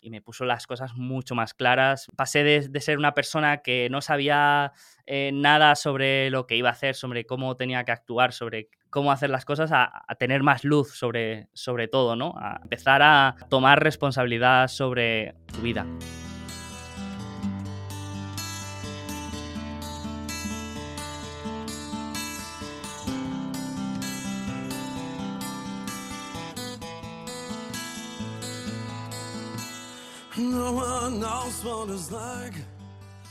y me puso las cosas mucho más claras. Pasé de, ser una persona que no sabía eh, nada sobre lo que iba a hacer, sobre cómo tenía que actuar, sobre cómo hacer las cosas, a, tener más luz sobre, sobre todo, ¿no? A empezar a tomar responsabilidad sobre tu vida.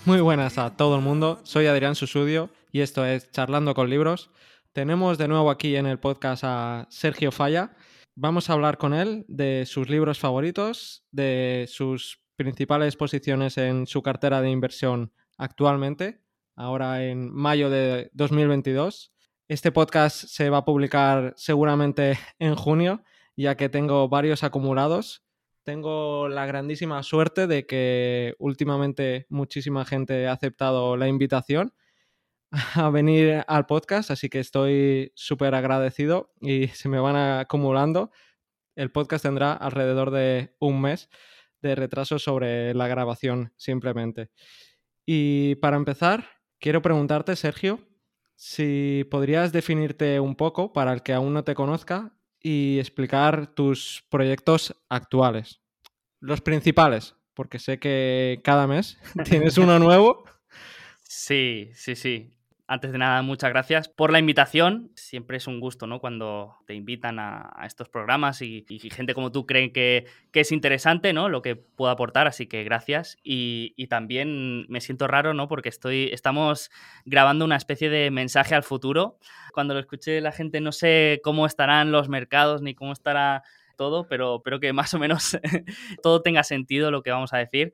Muy buenas a todo el mundo, soy Adrián Susudio y esto es Charlando con Libros. Tenemos de nuevo aquí en el podcast a Sergio Falla. Vamos a hablar con él de sus libros favoritos, de sus principales posiciones en su cartera de inversión actualmente, ahora en mayo de 2022. Este podcast se va a publicar seguramente en junio, ya que tengo varios acumulados tengo la grandísima suerte de que últimamente muchísima gente ha aceptado la invitación a venir al podcast, así que estoy súper agradecido y se me van acumulando. El podcast tendrá alrededor de un mes de retraso sobre la grabación simplemente. Y para empezar, quiero preguntarte, Sergio, si podrías definirte un poco para el que aún no te conozca y explicar tus proyectos actuales. Los principales, porque sé que cada mes tienes uno nuevo. Sí, sí, sí. Antes de nada, muchas gracias por la invitación. Siempre es un gusto, ¿no? Cuando te invitan a, estos programas y, gente como tú creen que, es interesante, ¿no? Lo que puedo aportar, así que gracias. Y, también me siento raro, ¿no? Porque estoy, estamos grabando una especie de mensaje al futuro. Cuando lo escuché la gente, no sé cómo estarán los mercados ni cómo estará todo, pero espero que más o menos todo tenga sentido lo que vamos a decir.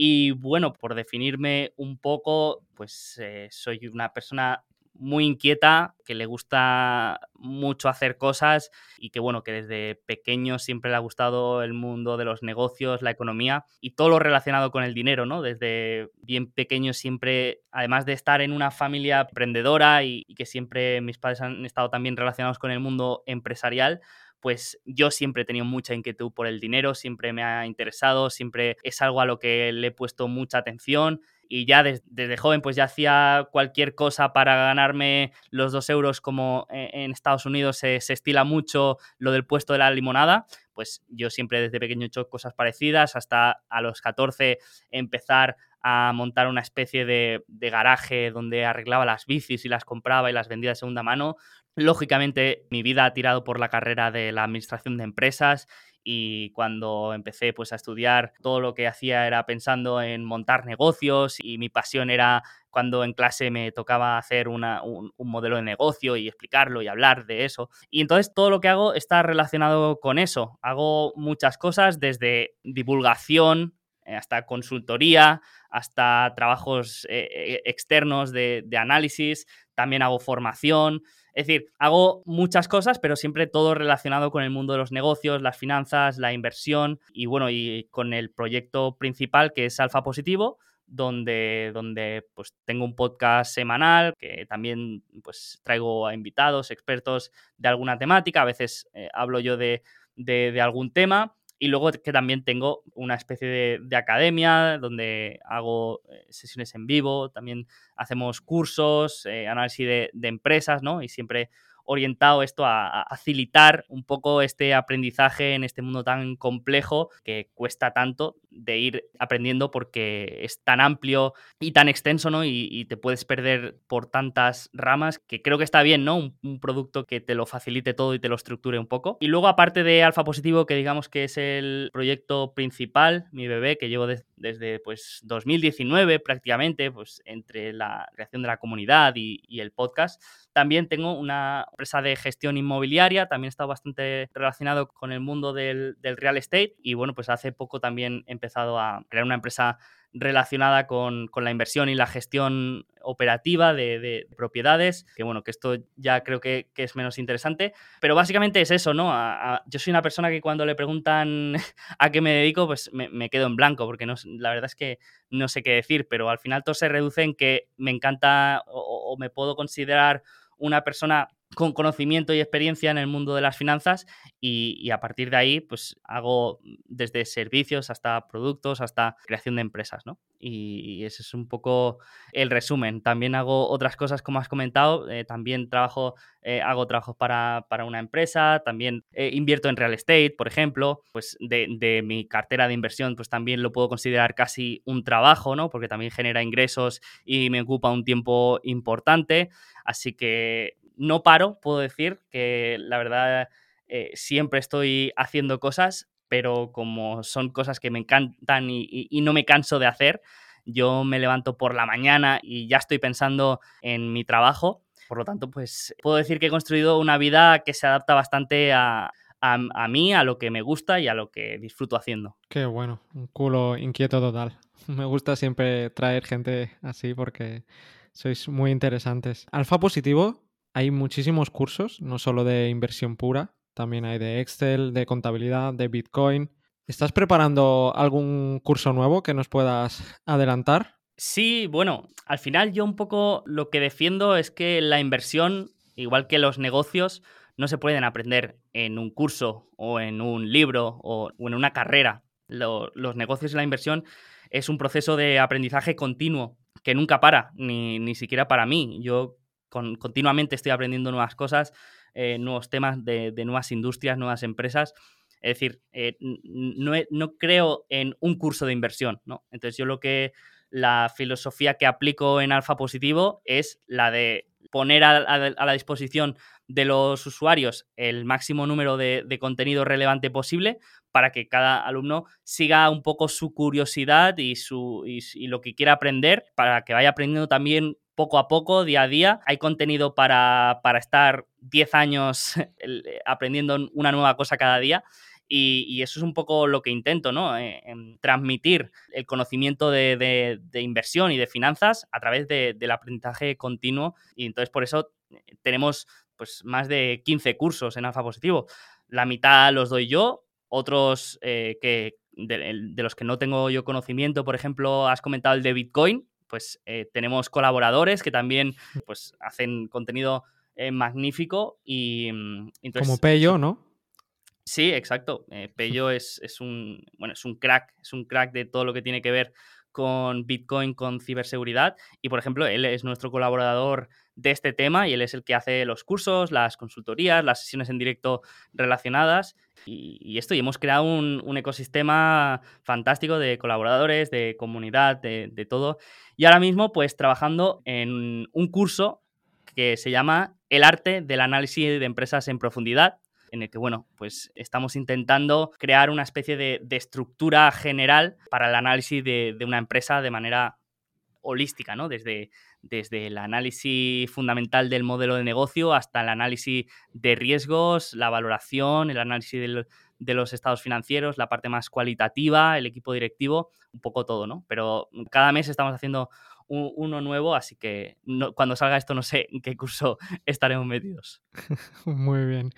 Y bueno, por definirme un poco, pues eh, soy una persona muy inquieta, que le gusta mucho hacer cosas y que bueno, que desde pequeño siempre le ha gustado el mundo de los negocios, la economía y todo lo relacionado con el dinero, ¿no? Desde bien pequeño siempre, además de estar en una familia emprendedora y que siempre mis padres han estado también relacionados con el mundo empresarial, pues yo siempre he tenido mucha inquietud por el dinero, siempre me ha interesado, siempre es algo a lo que le he puesto mucha atención y ya desde, joven pues ya hacía cualquier cosa para ganarme los dos euros como e, en Estados Unidos se, estila mucho lo del puesto de la limonada, pues yo siempre desde pequeño he hecho cosas parecidas, hasta a los 14 empezar a montar una especie de, de, garaje donde arreglaba las bicis y las compraba y las vendía de segunda mano. Lógicamente, mi vida ha tirado por la carrera de la administración de empresas y cuando empecé pues, a estudiar, todo lo que hacía era pensando en montar negocios y mi pasión era cuando en clase me tocaba hacer un, modelo de negocio y explicarlo y hablar de eso. Y entonces todo lo que hago está relacionado con eso. Hago muchas cosas desde divulgación eh, hasta consultoría, hasta trabajos eh, eh, externos de análisis, también hago formación, es decir, hago muchas cosas, pero siempre todo relacionado con el mundo de los negocios, las finanzas, la inversión y bueno, y con el proyecto principal que es Alfa Positivo, donde, donde pues tengo un podcast semanal que también pues traigo a invitados, expertos de alguna temática, a veces eh, hablo yo de, de algún tema y luego que también tengo una especie de, academia donde hago eh, sesiones en vivo, también hacemos cursos, eh, análisis de, de, empresas, ¿no? Y siempre orientado esto a, facilitar un poco este aprendizaje en este mundo tan complejo que cuesta tanto de ir aprendiendo porque es tan amplio y tan extenso, ¿no? Y, te puedes perder por tantas ramas que creo que está bien, ¿no? Un, producto que te lo facilite todo y te lo estructure un poco. Y luego, aparte de Alfa Positivo, que digamos que es el proyecto principal, mi bebé, que llevo desde pues 2019 prácticamente, pues entre la creación de la comunidad y, el podcast, también tengo una empresa de gestión inmobiliaria, también he estado bastante relacionado con el mundo del, real estate. Y bueno, pues hace poco también he empezado a crear una empresa relacionada con, la inversión y la gestión operativa de, propiedades, que bueno, que esto ya creo que, es menos interesante, pero básicamente es eso, ¿no? yo soy una persona que cuando le preguntan a qué me dedico, pues me, quedo en blanco, porque no, la verdad es que no sé qué decir, pero al final todo se reduce en que me encanta o me puedo considerar una persona con conocimiento y experiencia en el mundo de las finanzas y, a partir de ahí pues hago desde servicios hasta productos hasta creación de empresas, ¿no? Y, ese es un poco el resumen. También hago otras cosas como has comentado, eh, también trabajo, eh, hago trabajos para, una empresa, también eh, invierto en real estate, por ejemplo, pues de, de, mi cartera de inversión pues también lo puedo considerar casi un trabajo, ¿no? Porque también genera ingresos y me ocupa un tiempo importante. Así que no paro, puedo decir que la verdad eh, siempre estoy haciendo cosas, pero como son cosas que me encantan y, no me canso de hacer, yo me levanto por la mañana y ya estoy pensando en mi trabajo. Por lo tanto, pues puedo decir que he construido una vida que se adapta bastante a, a, mí, a lo que me gusta y a lo que disfruto haciendo. Qué bueno, un culo inquieto total. Me gusta siempre traer gente así porque sois muy interesantes. Alfa Positivo hay muchísimos cursos, no solo de inversión pura, también hay de Excel, de contabilidad, de Bitcoin. ¿Estás preparando algún curso nuevo que nos puedas adelantar? Sí, bueno, al final yo un poco lo que defiendo es que la inversión, igual que los negocios, no se pueden aprender en un curso o en un libro o, en una carrera. los negocios y la inversión es un proceso de aprendizaje continuo que nunca para, ni, ni siquiera para mí. Yo continuamente estoy aprendiendo nuevas cosas, eh, nuevos temas de, nuevas industrias, nuevas empresas. Es decir, eh, no, no, creo en un curso de inversión, ¿no? Entonces yo lo que, la filosofía que aplico en Alfa Positivo es la de poner a, la disposición de los usuarios el máximo número de, contenido relevante posible para que cada alumno siga un poco su curiosidad y, su, y lo que quiera aprender, para que vaya aprendiendo también poco a poco, día a día. Hay contenido para, estar 10 años aprendiendo una nueva cosa cada día. Y, eso es un poco lo que intento, ¿no? Eh, transmitir el conocimiento de, inversión y de finanzas a través del aprendizaje continuo. Y entonces por eso eh, tenemos pues, más de 15 cursos en Alfa Positivo. La mitad los doy yo, otros eh, que de, los que no tengo yo conocimiento, por ejemplo, has comentado el de Bitcoin, pues eh, tenemos colaboradores que también pues hacen contenido eh, magnífico y mm, como Pello, ¿no? Sí, exacto. Eh, Pello es, un bueno, es un crack, es un crack de todo lo que tiene que ver con Bitcoin, con ciberseguridad. Y por ejemplo, él es nuestro colaborador de este tema y él es el que hace los cursos, las consultorías, las sesiones en directo relacionadas. Y, esto, y hemos creado un, ecosistema fantástico de colaboradores, de comunidad, de, de todo. Y ahora mismo, pues trabajando en un curso que se llama El arte del análisis de empresas en profundidad, en el que, bueno, pues estamos intentando crear una especie de, estructura general para el análisis de, una empresa de manera holística, ¿no? Desde, desde el análisis fundamental del modelo de negocio hasta el análisis de riesgos, la valoración, el análisis de los estados financieros, la parte más cualitativa, el equipo directivo, un poco todo, ¿no? Pero cada mes estamos haciendo uno nuevo, así que cuando salga esto no sé en qué curso estaremos metidos. Muy bien.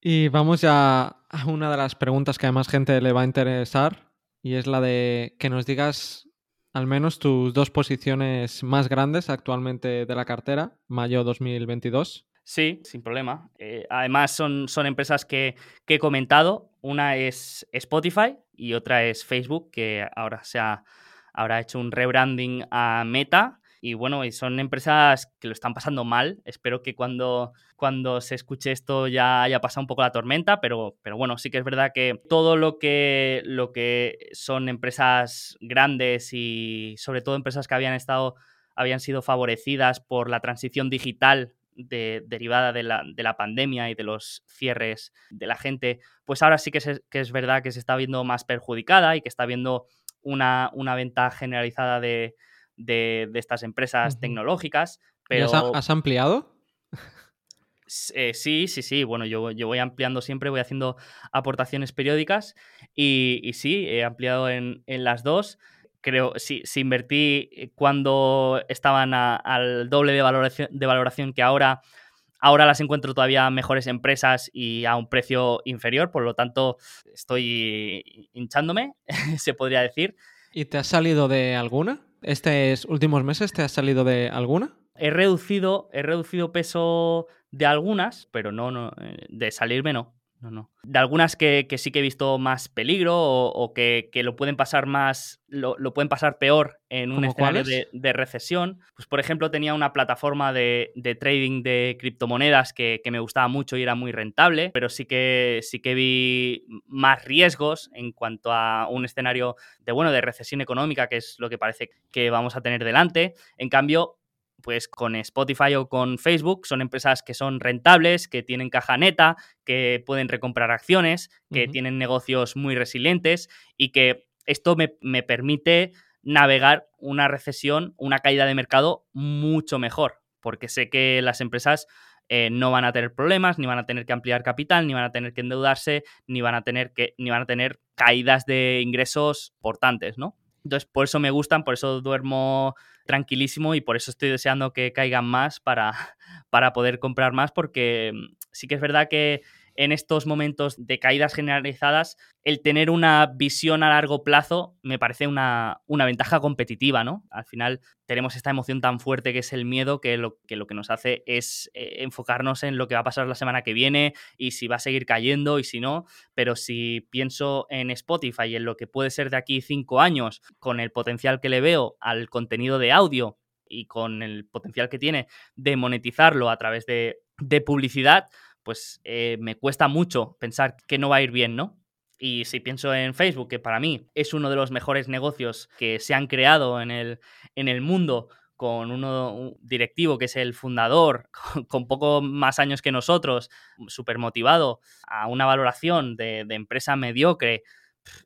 Y vamos ya a una de las preguntas que a más gente le va a interesar y es la de que nos digas al menos tus dos posiciones más grandes actualmente de la cartera, mayo 2022. Sí, sin problema. Eh, además son, son empresas que, que, he comentado. Una es Spotify y otra es Facebook, que ahora se ha, ahora ha hecho un rebranding a Meta y bueno, y son empresas que lo están pasando mal. Espero que cuando, cuando se escuche esto ya haya pasado un poco la tormenta, pero, pero bueno, sí que es verdad que todo lo que, lo que son empresas grandes y sobre todo empresas que habían estado habían sido favorecidas por la transición digital derivada de la, de la, pandemia y de los cierres de la gente, pues ahora sí que, que, es verdad que se está viendo más perjudicada y que está viendo una, una venta generalizada de, de, estas empresas tecnológicas. Pero... Has, ampliado? Eh, sí, sí, sí. Bueno, yo, yo, voy ampliando siempre, voy haciendo aportaciones periódicas y, sí, he ampliado en, las dos. Creo, sí, si invertí eh, cuando estaban al doble de valoración, de valoración que ahora, ahora las encuentro todavía mejores empresas y a un precio inferior, por lo tanto estoy hinchándome, se podría decir. ¿Y te has salido de alguna? ¿Estos últimos meses te has salido de alguna? He reducido, he reducido peso de algunas, pero no, no, eh, de salirme no no, no. De algunas que, sí que he visto más peligro o, que, lo pueden pasar más, lo, pueden pasar peor en un escenario de, recesión. Pues, por ejemplo, tenía una plataforma de, trading de criptomonedas que, me gustaba mucho y era muy rentable, pero sí que, sí que vi más riesgos en cuanto a un escenario de, bueno, de recesión económica, que es lo que parece que vamos a tener delante. En cambio, pues con Spotify o con Facebook son empresas que son rentables, que tienen caja neta, que pueden recomprar acciones, que tienen negocios muy resilientes y que esto me, permite navegar una recesión, una caída de mercado mucho mejor, porque sé que las empresas eh, no van a tener problemas, ni van a tener que ampliar capital, ni van a tener que endeudarse, ni van a tener que, ni van a tener caídas de ingresos importantes, ¿no? Entonces, por eso me gustan, por eso duermo tranquilísimo y por eso estoy deseando que caigan más para, para poder comprar más, porque mm, sí que es verdad que en estos momentos de caídas generalizadas, el tener una visión a largo plazo me parece una, ventaja competitiva, ¿no? Al final tenemos esta emoción tan fuerte que es el miedo, que lo, que lo que nos hace es eh, enfocarnos en lo que va a pasar la semana que viene y si va a seguir cayendo y si no. Pero si pienso en Spotify y en lo que puede ser de aquí cinco años, con el potencial que le veo al contenido de audio y con el potencial que tiene de monetizarlo a través de, de publicidad, pues eh, me cuesta mucho pensar que no va a ir bien, ¿no? Y si pienso en Facebook, que para mí es uno de los mejores negocios que se han creado en el, en el mundo, con uno directivo que es el fundador, con, poco más años que nosotros, súper motivado, a una valoración de, empresa mediocre,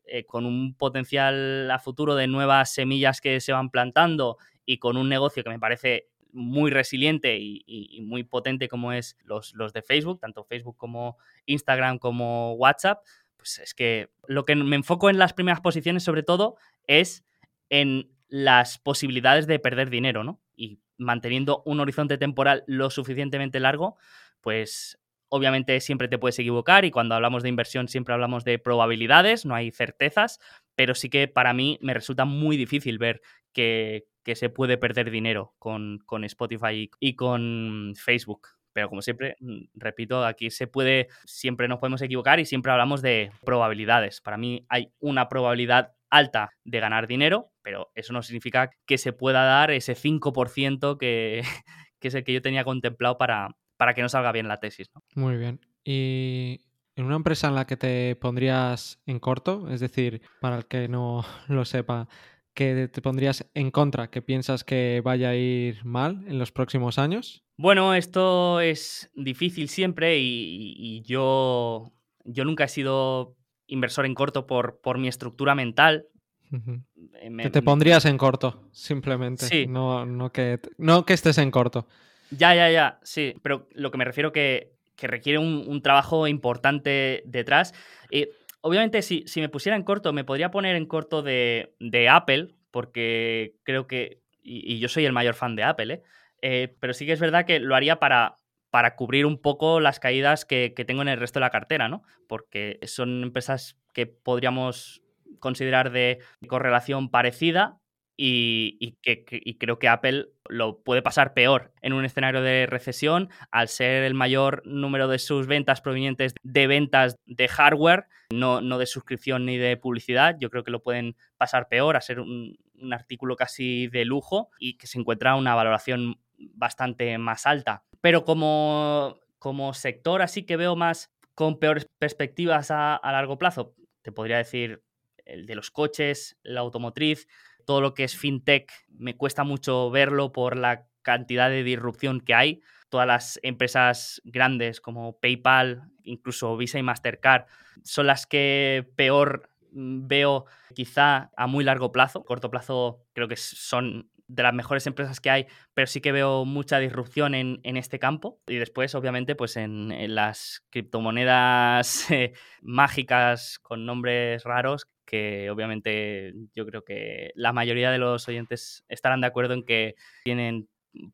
eh, con un potencial a futuro de nuevas semillas que se van plantando y con un negocio que me parece muy resiliente y, muy potente como es los, los de Facebook, tanto Facebook como Instagram como WhatsApp, pues es que lo que me enfoco en las primeras posiciones sobre todo es en las posibilidades de perder dinero, ¿no? Y manteniendo un horizonte temporal lo suficientemente largo, pues obviamente siempre te puedes equivocar y cuando hablamos de inversión siempre hablamos de probabilidades, no hay certezas, pero sí que para mí me resulta muy difícil ver que, que se puede perder dinero con, con Spotify y con Facebook. Pero como siempre, mm, repito, aquí se puede, siempre nos podemos equivocar y siempre hablamos de probabilidades. Para mí hay una probabilidad alta de ganar dinero, pero eso no significa que se pueda dar ese 5% que, que es el que yo tenía contemplado para, para que no salga bien la tesis. Muy bien. Y en una empresa en la que te pondrías en corto, es decir, para el que no lo sepa, que te pondrías en contra, que piensas que vaya a ir mal en los próximos años? Bueno, esto es difícil siempre y, yo, yo nunca he sido inversor en corto por, por mi estructura mental. Eh, que te pondrías en corto, simplemente. Sí. No, no, que, no que estés en corto. Ya, ya, ya, sí. Pero lo que me refiero que, que requiere un, trabajo importante detrás. Eh, Obviamente, si, me pusiera en corto, me podría poner en corto de, Apple, porque creo que. Y, yo soy el mayor fan de Apple, ¿eh? ¿eh? Pero sí que es verdad que lo haría para, para cubrir un poco las caídas que, que, tengo en el resto de la cartera, ¿no? Porque son empresas que podríamos considerar de correlación parecida, y, que, creo que Apple lo puede pasar peor en un escenario de recesión al ser el mayor número de sus ventas provenientes de ventas de hardware, no, no de suscripción ni de publicidad. Yo creo que lo pueden pasar peor a ser un, artículo casi de lujo y que se encuentra una valoración bastante más alta. Pero como, como sector así que veo más con peores perspectivas a largo plazo, te podría decir el de los coches, la automotriz, todo lo que es fintech me cuesta mucho verlo por la cantidad de disrupción que hay. Todas las empresas grandes como PayPal, incluso Visa y Mastercard, son las que peor mm, veo quizá a muy largo plazo. Corto plazo creo que son de las mejores empresas que hay, pero sí que veo mucha disrupción en, este campo. Y después, obviamente, pues en, las criptomonedas eh, mágicas con nombres raros que obviamente yo creo que la mayoría de los oyentes estarán de acuerdo en que tienen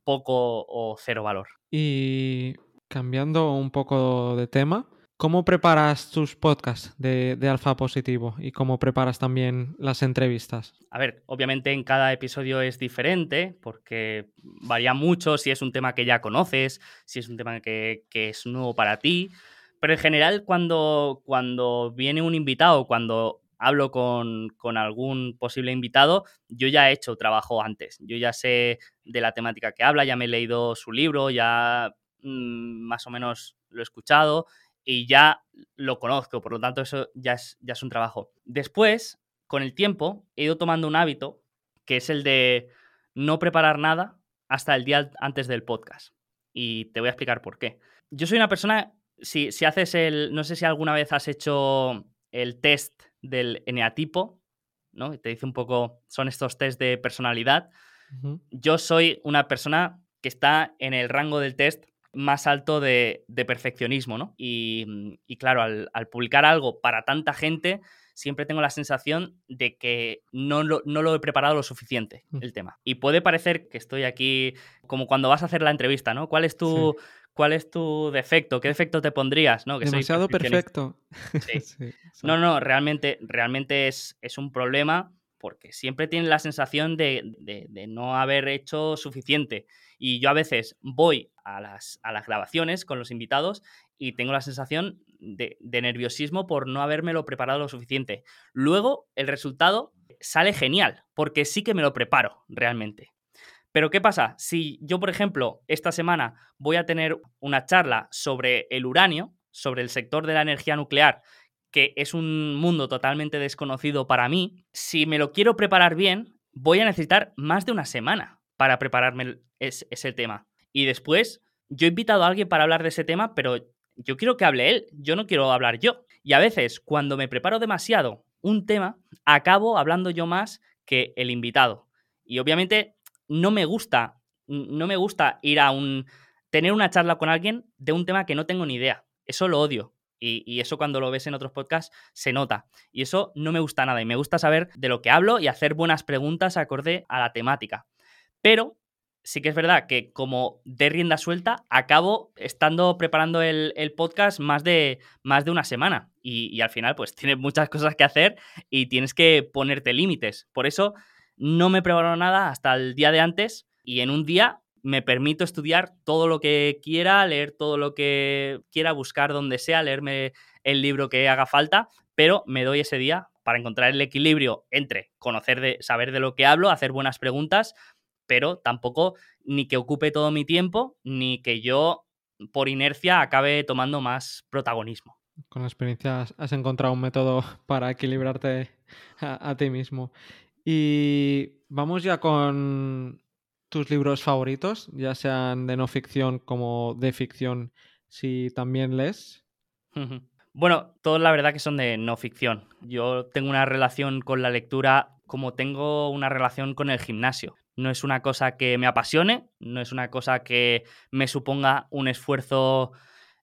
poco o cero valor. Y cambiando un poco de tema, ¿Cómo preparas tus podcasts de, Alfa Positivo y cómo preparas también las entrevistas? A ver, obviamente en cada episodio es diferente porque varía mucho si es un tema que ya conoces, si es un tema que, es nuevo para ti, pero en general cuando, cuando viene un invitado, cuando hablo con, con, algún posible invitado, yo ya he hecho trabajo antes, yo ya sé de la temática que habla, ya me he leído su libro, ya mm, más o menos lo he escuchado y ya lo conozco, por lo tanto eso ya es, ya es un trabajo. Después, con el tiempo, he ido tomando un hábito que es el de no preparar nada hasta el día antes del podcast. Y te voy a explicar por qué. Yo soy una persona, si, si haces el, no sé si alguna vez has hecho el test del eneatipo, ¿no? Y te dice un poco, son estos test de personalidad. Yo soy una persona que está en el rango del test más alto de, perfeccionismo, ¿no? Y, claro, al, publicar algo para tanta gente, siempre tengo la sensación de que no lo, he preparado lo suficiente, mm. el tema. Y puede parecer que estoy aquí como cuando vas a hacer la entrevista, ¿no? ¿Cuál es tu... ¿Cuál es tu defecto? ¿Qué defecto te pondrías? ¿no? Que Demasiado perfecto. Sí. no, no, realmente, realmente es, es un problema porque siempre tienes la sensación de, no haber hecho suficiente. Y yo a veces voy a las, a las grabaciones con los invitados y tengo la sensación de, nerviosismo por no habérmelo preparado lo suficiente. Luego el resultado sale genial, porque sí que me lo preparo realmente. Pero ¿qué pasa? Si yo, por ejemplo, esta semana voy a tener una charla sobre el uranio, sobre el sector de la energía nuclear, que es un mundo totalmente desconocido para mí, si me lo quiero preparar bien, voy a necesitar más de una semana para prepararme ese tema. Y después, yo he invitado a alguien para hablar de ese tema, pero yo quiero que hable él, yo no quiero hablar yo. Y a veces, cuando me preparo demasiado un tema, acabo hablando yo más que el invitado. Y obviamente no me gusta, no me gusta ir a un tener una charla con alguien de un tema que no tengo ni idea. Eso lo odio. Y, eso cuando lo ves en otros podcasts se nota. Y eso no me gusta nada. Y me gusta saber de lo que hablo y hacer buenas preguntas acorde a la temática. Pero sí que es verdad que como de rienda suelta, acabo estando preparando el, podcast más de, más de una semana. Y, y, al final, pues tienes muchas cosas que hacer y tienes que ponerte límites. Por eso no me preparo nada hasta el día de antes. Y en un día me permito estudiar todo lo que quiera, leer todo lo que quiera, buscar donde sea, leerme el libro que haga falta, pero me doy ese día para encontrar el equilibrio entre conocer de saber de lo que hablo, hacer buenas preguntas, pero tampoco ni que ocupe todo mi tiempo, ni que yo por inercia acabe tomando más protagonismo. Con la experiencia has encontrado un método para equilibrarte a ti mismo. Y vamos ya con tus libros favoritos, ya sean de no ficción como de ficción, si también lees? Bueno, todos la verdad que son de no ficción. Yo tengo una relación con la lectura como tengo una relación con el gimnasio. No es una cosa que me apasione, no es una cosa que me suponga un esfuerzo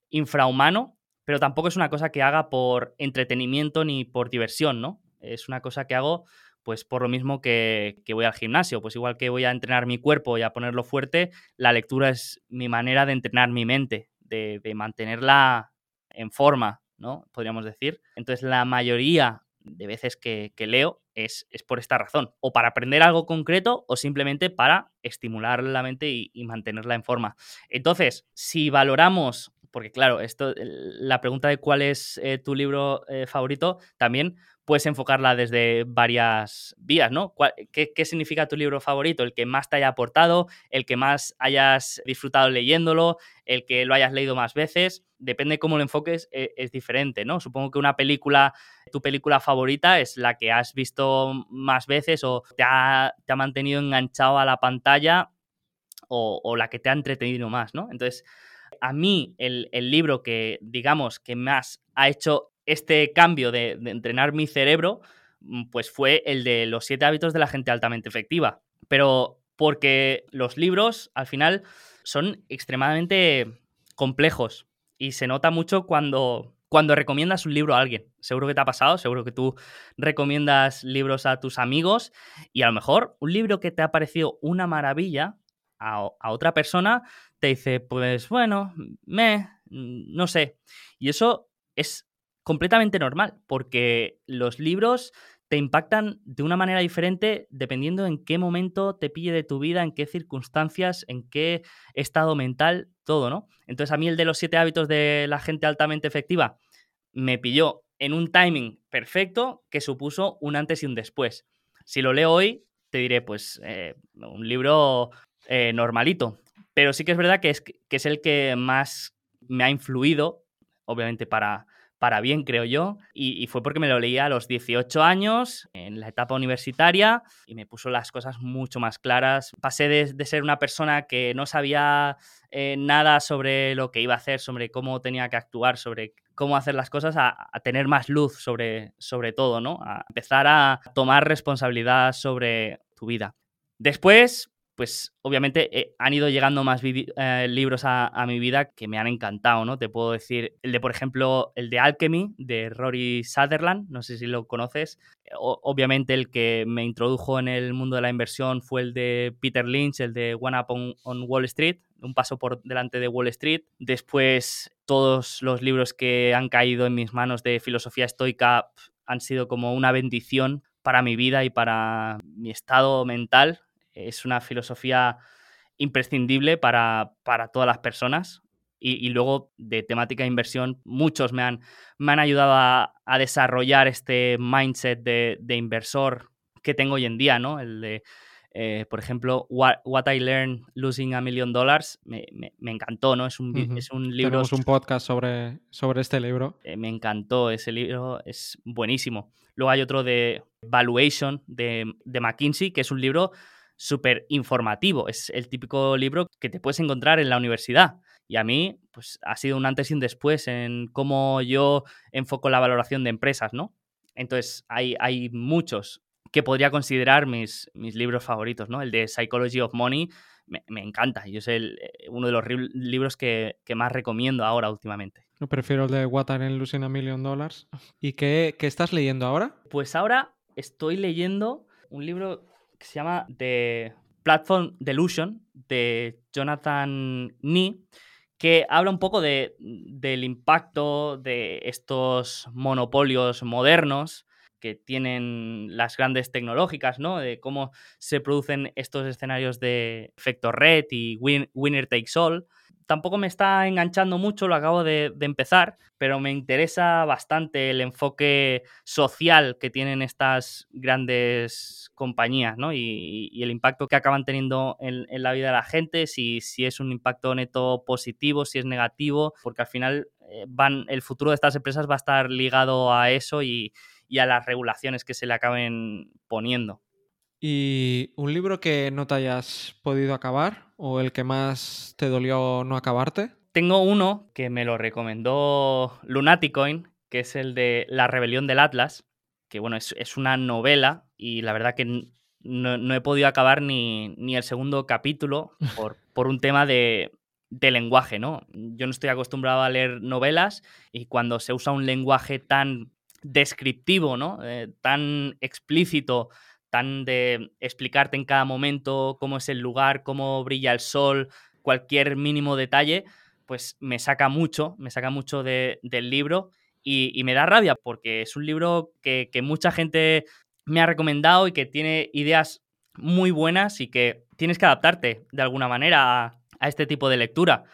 infrahumano, pero tampoco es una cosa que haga por entretenimiento ni por diversión, ¿no? Es una cosa que hago pues por lo mismo que, voy al gimnasio, pues igual que voy a entrenar mi cuerpo y a ponerlo fuerte, la lectura es mi manera de entrenar mi mente, de, mantenerla en forma, ¿no? Podríamos decir. Entonces la mayoría de veces que, leo es, es, por esta razón, o para aprender algo concreto o simplemente para estimular la mente y, mantenerla en forma. Entonces, si valoramos, porque claro, esto, la pregunta de cuál es eh, tu libro eh, favorito, también puedes enfocarla desde varias vías, ¿no? ¿Qué, significa tu libro favorito? El que más te haya aportado, el que más hayas disfrutado leyéndolo, el que lo hayas leído más veces. Depende cómo lo enfoques, e, es, diferente, ¿no? Supongo que una película, tu película favorita es la que has visto más veces o te ha, mantenido enganchado a la pantalla o, la que te ha entretenido más, ¿no? Entonces, a mí el, el libro que, digamos, que más ha hecho este cambio de, entrenar mi cerebro, mm, pues fue el de los siete hábitos de la gente altamente efectiva. Pero porque los libros, al final, son extremadamente complejos y se nota mucho cuando, cuando recomiendas un libro a alguien. Seguro que te ha pasado, seguro que tú recomiendas libros a tus amigos y a lo mejor un libro que te ha parecido una maravilla a, otra persona te dice, pues bueno, me, no sé. Y eso es completamente normal, porque los libros te impactan de una manera diferente dependiendo en qué momento te pille de tu vida, en qué circunstancias, en qué estado mental, todo, ¿no? Entonces a mí el de los siete hábitos de la gente altamente efectiva me pilló en un timing perfecto que supuso un antes y un después. Si lo leo hoy, te diré, pues, eh, un libro eh, normalito. Pero sí que es verdad que es, que es el que más me ha influido, obviamente para, para bien, creo yo, y, fue porque me lo leía a los 18 años, en la etapa universitaria, y me puso las cosas mucho más claras. Pasé de, ser una persona que no sabía eh, nada sobre lo que iba a hacer, sobre cómo tenía que actuar, sobre cómo hacer las cosas, a, tener más luz sobre, sobre todo, ¿no? A empezar a tomar responsabilidad sobre tu vida. Después, pues obviamente eh, han ido llegando más eh, libros a, mi vida que me han encantado, ¿no? Te puedo decir el de, por ejemplo, el de Alchemy, de Rory Sutherland, no sé si lo conoces. obviamente el que me introdujo en el mundo de la inversión fue el de Peter Lynch, el de One Up on Wall Street, un paso por delante de Wall Street. Después todos los libros que han caído en mis manos de filosofía estoica han sido como una bendición para mi vida y para mi estado mental es una filosofía imprescindible para, todas las personas. Y, luego de temática de inversión, muchos me han, me han ayudado a, desarrollar este mindset de, inversor que tengo hoy en día, ¿no? El de, eh, por ejemplo, What, I Learned Losing a Million Dollars, me, encantó, ¿no? Es un, es un libro... Tenemos un podcast sobre, sobre este libro. Eh, me encantó ese libro, es buenísimo. Luego hay otro de Valuation de, de McKinsey, que es un libro súper informativo. Es el típico libro que te puedes encontrar en la universidad. Y a mí, pues ha sido un antes y un después en cómo yo enfoco la valoración de empresas, ¿no? Entonces, hay, hay muchos que podría considerar mis, mis libros favoritos, ¿no? El de Psychology of Money me, encanta. Yo es el, eh, uno de los libros que, más recomiendo ahora últimamente. Yo prefiero el de What Are Losing a Million Dollars. ¿Y qué, qué estás leyendo ahora? Pues ahora estoy leyendo un libro se llama The Platform Delusion de Jonathan Nee, que habla un poco de, del impacto de estos monopolios modernos que tienen las grandes tecnológicas, ¿no? De cómo se producen estos escenarios de efecto red y winner takes all tampoco me está enganchando mucho, lo acabo de, empezar, pero me interesa bastante el enfoque social que tienen estas grandes compañías, ¿no? Y, el impacto que acaban teniendo en, la vida de la gente, si, es un impacto neto positivo, si es negativo, porque al final eh, van, el futuro de estas empresas va a estar ligado a eso y a las regulaciones que se le acaben poniendo. ¿Y un libro que no te hayas podido acabar o el que más te dolió no acabarte? Tengo uno que me lo recomendó Lunaticoin, que es el de La rebelión del Atlas, que bueno, es, una novela y la verdad que no, he podido acabar ni, el segundo capítulo por, por un tema de, lenguaje, ¿no? Yo no estoy acostumbrado a leer novelas y cuando se usa un lenguaje tan descriptivo, ¿no? Eh, tan explícito, tan de explicarte en cada momento cómo es el lugar, cómo brilla el sol, cualquier mínimo detalle, pues me saca mucho, me saca mucho del libro y, me da rabia porque es un libro que, mucha gente me ha recomendado y que tiene ideas muy buenas y que tienes que adaptarte de alguna manera a, este tipo de lectura.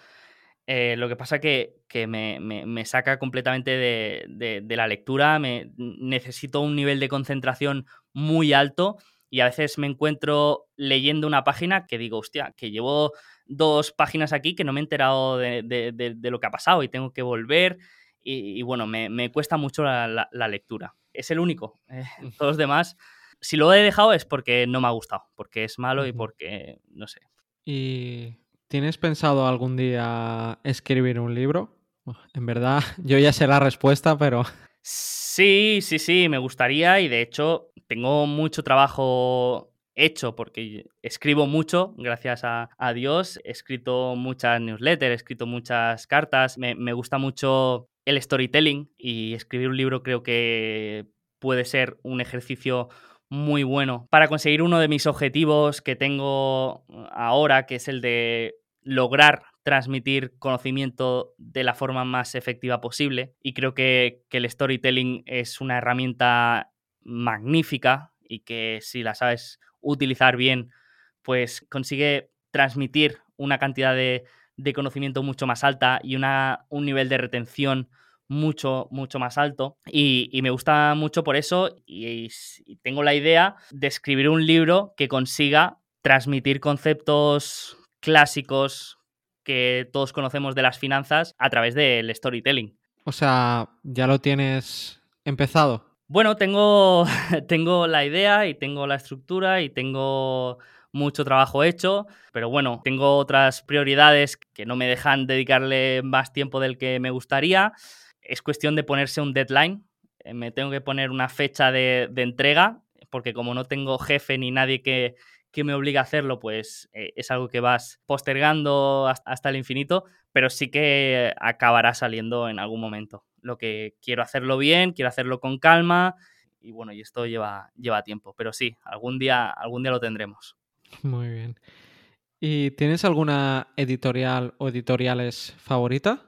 Eh, lo que pasa que, que me, saca completamente de, de, la lectura, me, necesito un nivel de concentración muy alto y a veces me encuentro leyendo una página que digo, hostia, que llevo dos páginas aquí que no me he enterado de, lo que ha pasado y tengo que volver y, bueno, me, cuesta mucho la, lectura. Es el único. Eh, todos los demás, si lo he dejado es porque no me ha gustado, porque es malo y porque, no sé. ¿Y tienes pensado algún día escribir un libro? En verdad, yo ya sé la respuesta, pero... Sí, sí, sí, me gustaría y de hecho tengo mucho trabajo hecho porque escribo mucho, gracias a, Dios. He escrito muchas newsletters, he escrito muchas cartas. Me, gusta mucho el storytelling y escribir un libro creo que puede ser un ejercicio muy bueno para conseguir uno de mis objetivos que tengo ahora, que es el de lograr transmitir conocimiento de la forma más efectiva posible y creo que, el storytelling es una herramienta magnífica y que si la sabes utilizar bien, pues consigue transmitir una cantidad de, de conocimiento mucho más alta y una, un nivel de retención mucho, mucho más alto. Y, me gusta mucho por eso y, tengo la idea de escribir un libro que consiga transmitir conceptos clásicos que todos conocemos de las finanzas a través del storytelling. O sea, ya lo tienes empezado. Bueno, tengo, tengo la idea y tengo la estructura y tengo mucho trabajo hecho, pero bueno, tengo otras prioridades que no me dejan dedicarle más tiempo del que me gustaría. Es cuestión de ponerse un deadline. Eh, me tengo que poner una fecha de, de entrega, porque como no tengo jefe ni nadie que, que me obliga a hacerlo, pues eh, es algo que vas postergando hasta, el infinito, pero sí que acabará saliendo en algún momento lo que quiero hacerlo bien, quiero hacerlo con calma y bueno, y esto lleva, lleva tiempo, pero sí, algún día, algún día lo tendremos. Muy bien. ¿Y tienes alguna editorial o editoriales favorita?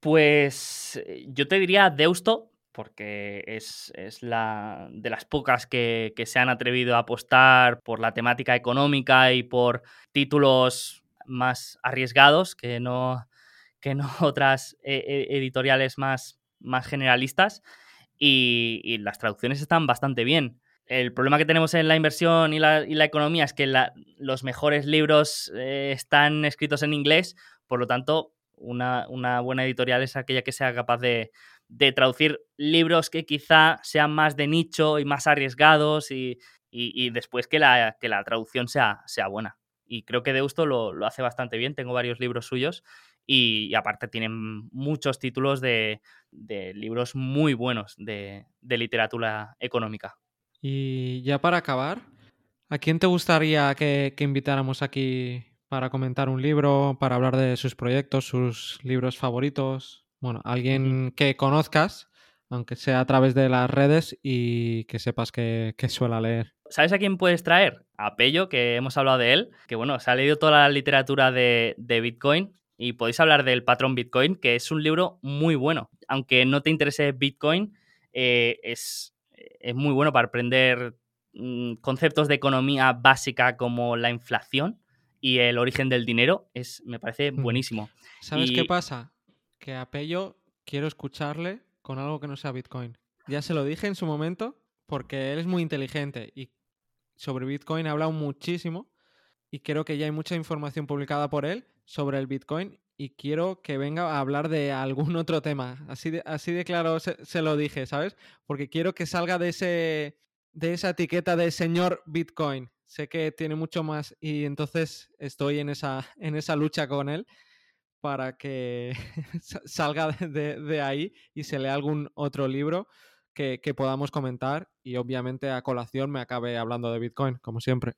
Pues yo te diría Deusto, porque es, es, la de las pocas que, que, se han atrevido a apostar por la temática económica y por títulos más arriesgados que no, que no otras eh, editoriales más, más generalistas y, y, las traducciones están bastante bien. El problema que tenemos en la inversión y la, y la economía es que los mejores libros eh, están escritos en inglés, por lo tanto, una, una, buena editorial es aquella que sea capaz de, de, traducir libros que quizá sean más de nicho y más arriesgados y, y después que la, que la traducción sea, sea buena. Y creo que Deusto lo, lo hace bastante bien, tengo varios libros suyos y, aparte tienen muchos títulos de, de libros muy buenos de, de, literatura económica. Y ya para acabar, ¿a quién te gustaría que, invitáramos aquí para comentar un libro, para hablar de sus proyectos, sus libros favoritos? Bueno, alguien que conozcas, aunque sea a través de las redes y que sepas que, que suela leer. ¿Sabes a quién puedes traer? A Pello, que hemos hablado de él, que bueno, se ha leído toda la literatura de, de Bitcoin y podéis hablar del patrón Bitcoin, que es un libro muy bueno. Aunque no te interese Bitcoin, eh, es, es, muy bueno para aprender mmm, conceptos de economía básica como la inflación y el origen del dinero. Es, me parece buenísimo. ¿Sabes y... qué pasa? Que a Pello quiero escucharle con algo que no sea Bitcoin. Ya se lo dije en su momento porque él es muy inteligente y sobre Bitcoin ha hablado muchísimo y creo que ya hay mucha información publicada por él sobre el Bitcoin y quiero que venga a hablar de algún otro tema. Así de, así de claro se, se, lo dije, ¿sabes? Porque quiero que salga de, ese, de esa etiqueta de señor Bitcoin. Sé que tiene mucho más y entonces estoy en esa, en esa lucha con él para que salga de, de, ahí y se lea algún otro libro que, que podamos comentar y obviamente a colación me acabe hablando de Bitcoin, como siempre.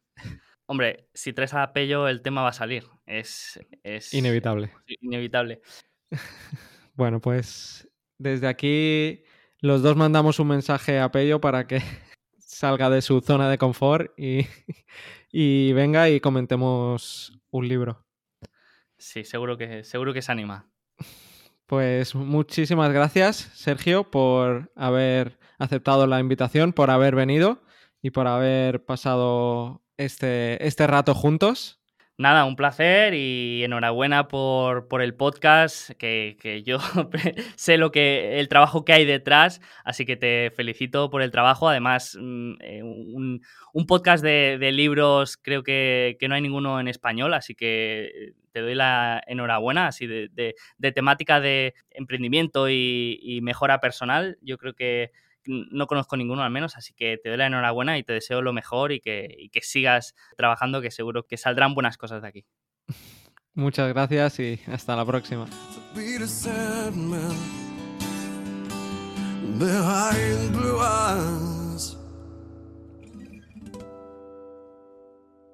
Hombre, si traes a Pello, el tema va a salir. Es, es inevitable. Inevitable. bueno, pues desde aquí los dos mandamos un mensaje a Pello para que salga de su zona de confort y, y venga y comentemos un libro. Sí, seguro que, seguro que se anima. Pues muchísimas gracias, Sergio, por haber aceptado la invitación, por haber venido y por haber pasado este, este rato juntos. Nada, un placer y enhorabuena por, por el podcast, que, que yo sé lo que el trabajo que hay detrás, así que te felicito por el trabajo. Además, mm, eh, un, podcast de, libros creo que, que, no hay ninguno en español, así que te doy la enhorabuena, así de, de, de temática de emprendimiento y, y mejora personal. Yo creo que no conozco ninguno al menos, así que te doy la enhorabuena y te deseo lo mejor y que, y que sigas trabajando, que seguro que saldrán buenas cosas de aquí. Muchas gracias y hasta la próxima. Behind blue eyes